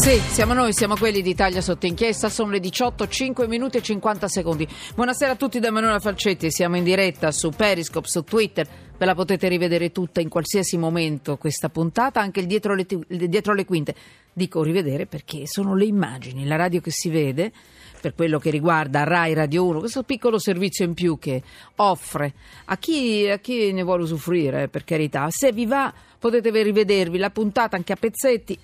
Sì, siamo noi, siamo quelli d'Italia sotto inchiesta, sono le 18, 5 minuti e 50 secondi. Buonasera a tutti da Emanuela Falcetti, siamo in diretta su Periscope, su Twitter, ve la potete rivedere tutta in qualsiasi momento questa puntata, anche il dietro le, dietro le quinte. Dico rivedere perché sono le immagini, la radio che si vede per quello che riguarda Rai Radio 1, questo piccolo servizio in più che offre a chi, a chi ne vuole usufruire, per carità. Se vi va potete rivedervi la puntata anche a pezzetti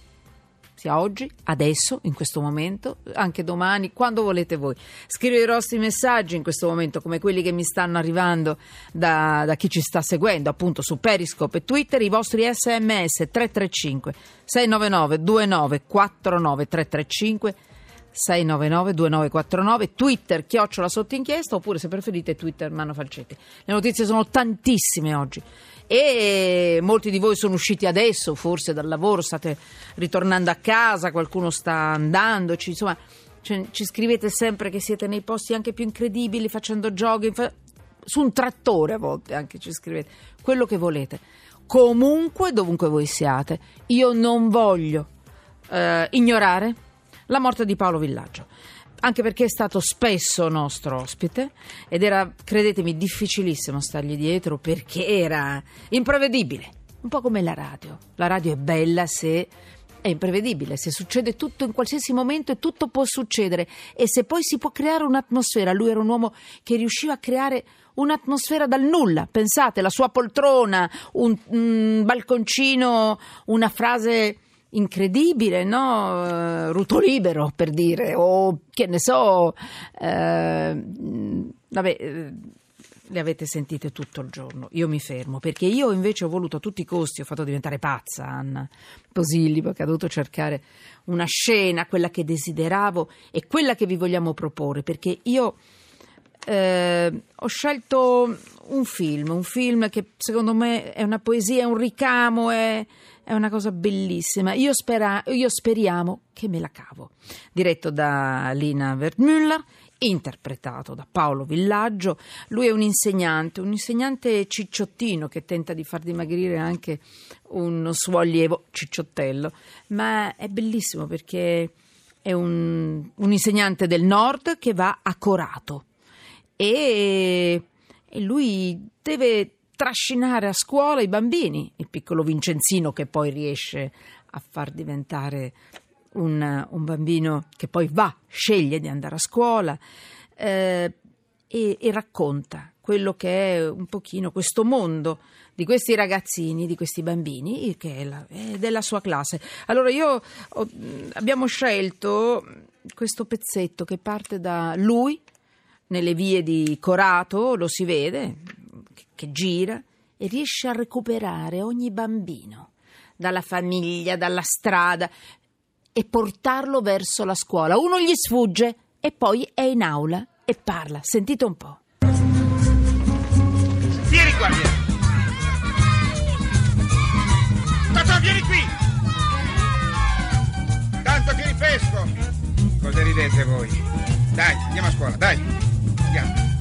sia oggi, adesso, in questo momento, anche domani, quando volete voi. Scrivere i vostri messaggi in questo momento, come quelli che mi stanno arrivando da, da chi ci sta seguendo, appunto su Periscope e Twitter, i vostri sms 335 699 2949 335 699 2949 Twitter chiocciola sotto inchiesta oppure se preferite Twitter Mano Falcetti le notizie sono tantissime oggi e molti di voi sono usciti adesso forse dal lavoro state ritornando a casa qualcuno sta andandoci insomma cioè, ci scrivete sempre che siete nei posti anche più incredibili facendo jogging fa... su un trattore a volte anche ci scrivete quello che volete comunque dovunque voi siate io non voglio eh, ignorare la morte di Paolo Villaggio. Anche perché è stato spesso nostro ospite ed era, credetemi, difficilissimo stargli dietro perché era imprevedibile, un po' come la radio. La radio è bella se è imprevedibile, se succede tutto in qualsiasi momento e tutto può succedere e se poi si può creare un'atmosfera. Lui era un uomo che riusciva a creare un'atmosfera dal nulla. Pensate, la sua poltrona, un, un balconcino, una frase incredibile, no? Uh, Ruto libero per dire, o che ne so, uh, vabbè. Uh, le avete sentite tutto il giorno. Io mi fermo perché io invece ho voluto a tutti i costi, ho fatto diventare pazza Anna Posilli perché ho dovuto cercare una scena, quella che desideravo e quella che vi vogliamo proporre perché io eh, ho scelto un film, un film che secondo me è una poesia, è un ricamo, è, è una cosa bellissima. Io, spera, io speriamo che me la cavo. Diretto da Lina Wertmüller interpretato da Paolo Villaggio. Lui è un insegnante, un insegnante cicciottino che tenta di far dimagrire anche un suo allievo cicciottello, ma è bellissimo perché è un, un insegnante del nord che va a Corato e, e lui deve trascinare a scuola i bambini, il piccolo Vincenzino che poi riesce a far diventare un, un bambino che poi va, sceglie di andare a scuola eh, e, e, racconta quello che è un pochino questo mondo di questi ragazzini, di questi bambini, che è, la, è della sua classe. Allora io ho, abbiamo scelto questo pezzetto che parte da lui nelle vie di Corato, lo si vede, che gira e riesce a recuperare ogni bambino dalla famiglia, dalla strada e portarlo verso la scuola. Uno gli sfugge e poi è in aula e parla. Sentite un po'. Vieni qua, vieni. Tata, vieni qui. Tanto ti ripesco. Cosa ridete voi? Dai, andiamo a scuola, dai. Andiamo.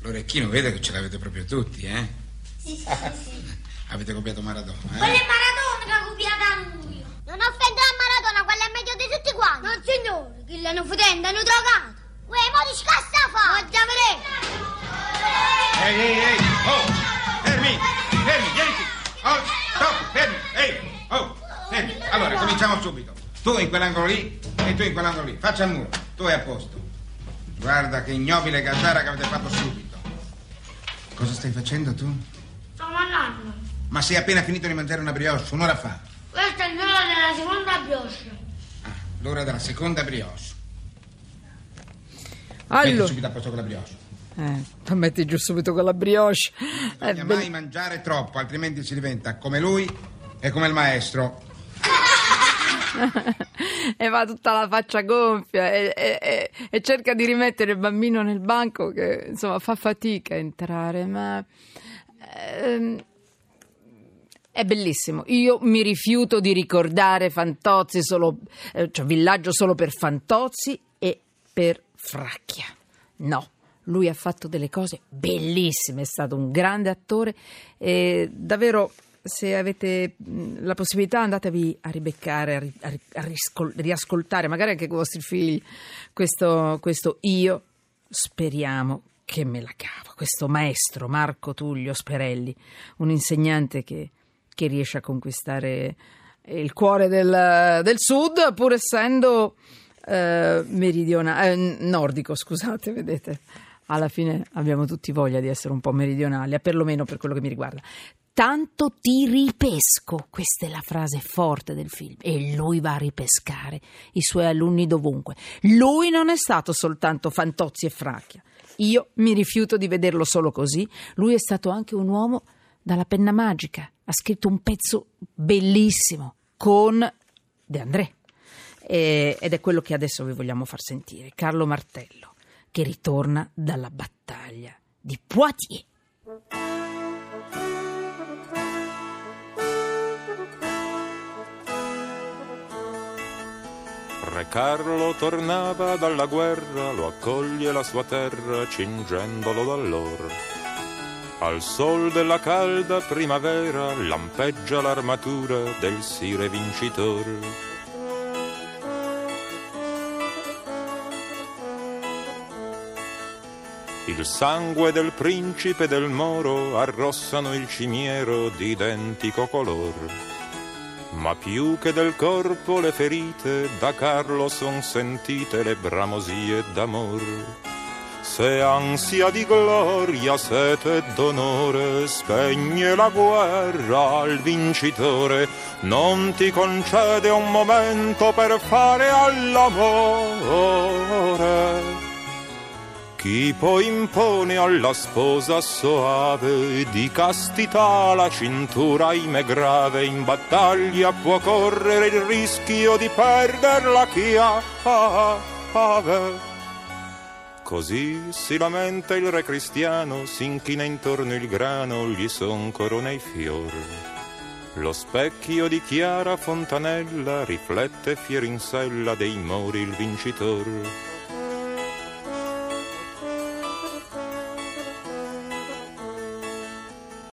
L'orecchino vede che ce l'avete proprio tutti, eh? Sì, sì, sì. Avete copiato Maradona, eh? Quello è Maradona che ha copiato lui. Non offendo a Maradona, quello è meglio di tutti quanti. No, signore, che l'hanno fotendo, hanno drogato. Uè, mo di scassa fa! Ma già vedremo. Ehi, ehi, ehi, oh, fermi, fermi, vieni qui. Oh, stop, fermi, ehi, oh, fermi. Allora, cominciamo subito. Tu in quell'angolo lì e tu in quell'angolo lì. Faccia il muro, tu è a posto. Guarda che ignobile gazzara che avete fatto subito. Cosa stai facendo tu? Sto mangiando. Ma sei appena finito di mangiare una brioche, un'ora fa. Questa è l'ora della seconda brioche. Ah, l'ora della seconda brioche. Metti Allora, subito a posto con la brioche. eh, metti giù subito con la brioche. Non bell- mai mangiare troppo, altrimenti si diventa come lui e come il maestro. e va tutta la faccia gonfia e, e- e- cerca di rimettere il bambino nel banco che insomma fa fatica a entrare ma ehm, È bellissimo. Io mi rifiuto di ricordare Fantozzi solo, eh, cioè villaggio solo per Fantozzi e per Fracchia. No. Lui ha fatto delle cose bellissime, è stato un grande attore e davvero se avete la possibilità andatevi a ribeccare, a, ri- a ri- a riscol- riascoltare, magari anche con i vostri figli, questo, questo io speriamo che me la cavo. Questo maestro Marco Tullio Sperelli, un insegnante che, che riesce a conquistare il cuore del, del sud, pur essendo eh, meridionale, eh, nordico, scusate, vedete. Alla fine abbiamo tutti voglia di essere un po' meridionali, eh, perlomeno per quello che mi riguarda. Tanto ti ripesco, questa è la frase forte del film, e lui va a ripescare i suoi alunni dovunque. Lui non è stato soltanto Fantozzi e Fracchia. Io mi rifiuto di vederlo solo così. Lui è stato anche un uomo dalla penna magica. Ha scritto un pezzo bellissimo con De André. E- ed è quello che adesso vi vogliamo far sentire. Carlo Martello, che ritorna dalla battaglia di Poitiers. Re Carlo tornava dalla guerra, lo accoglie la sua terra cingendolo d'allora. Al sol della calda primavera lampeggia l'armatura del sire vincitore. Il sangue del principe del Moro arrossano il cimiero di identico color. Ma più che del corpo le ferite, da Carlo son sentite le bramosie d'amor. Se ansia di gloria, sete d'onore, spegne la guerra al vincitore, non ti concede un momento per fare all'amore. Chi poi impone alla sposa soave di castità la cintura ahimè grave in battaglia può correre il rischio di perderla chi ha ave. Così si lamenta il re cristiano, si inchina intorno il grano, gli son corona i fior. Lo specchio di chiara fontanella riflette fiero in sella dei mori il vincitor.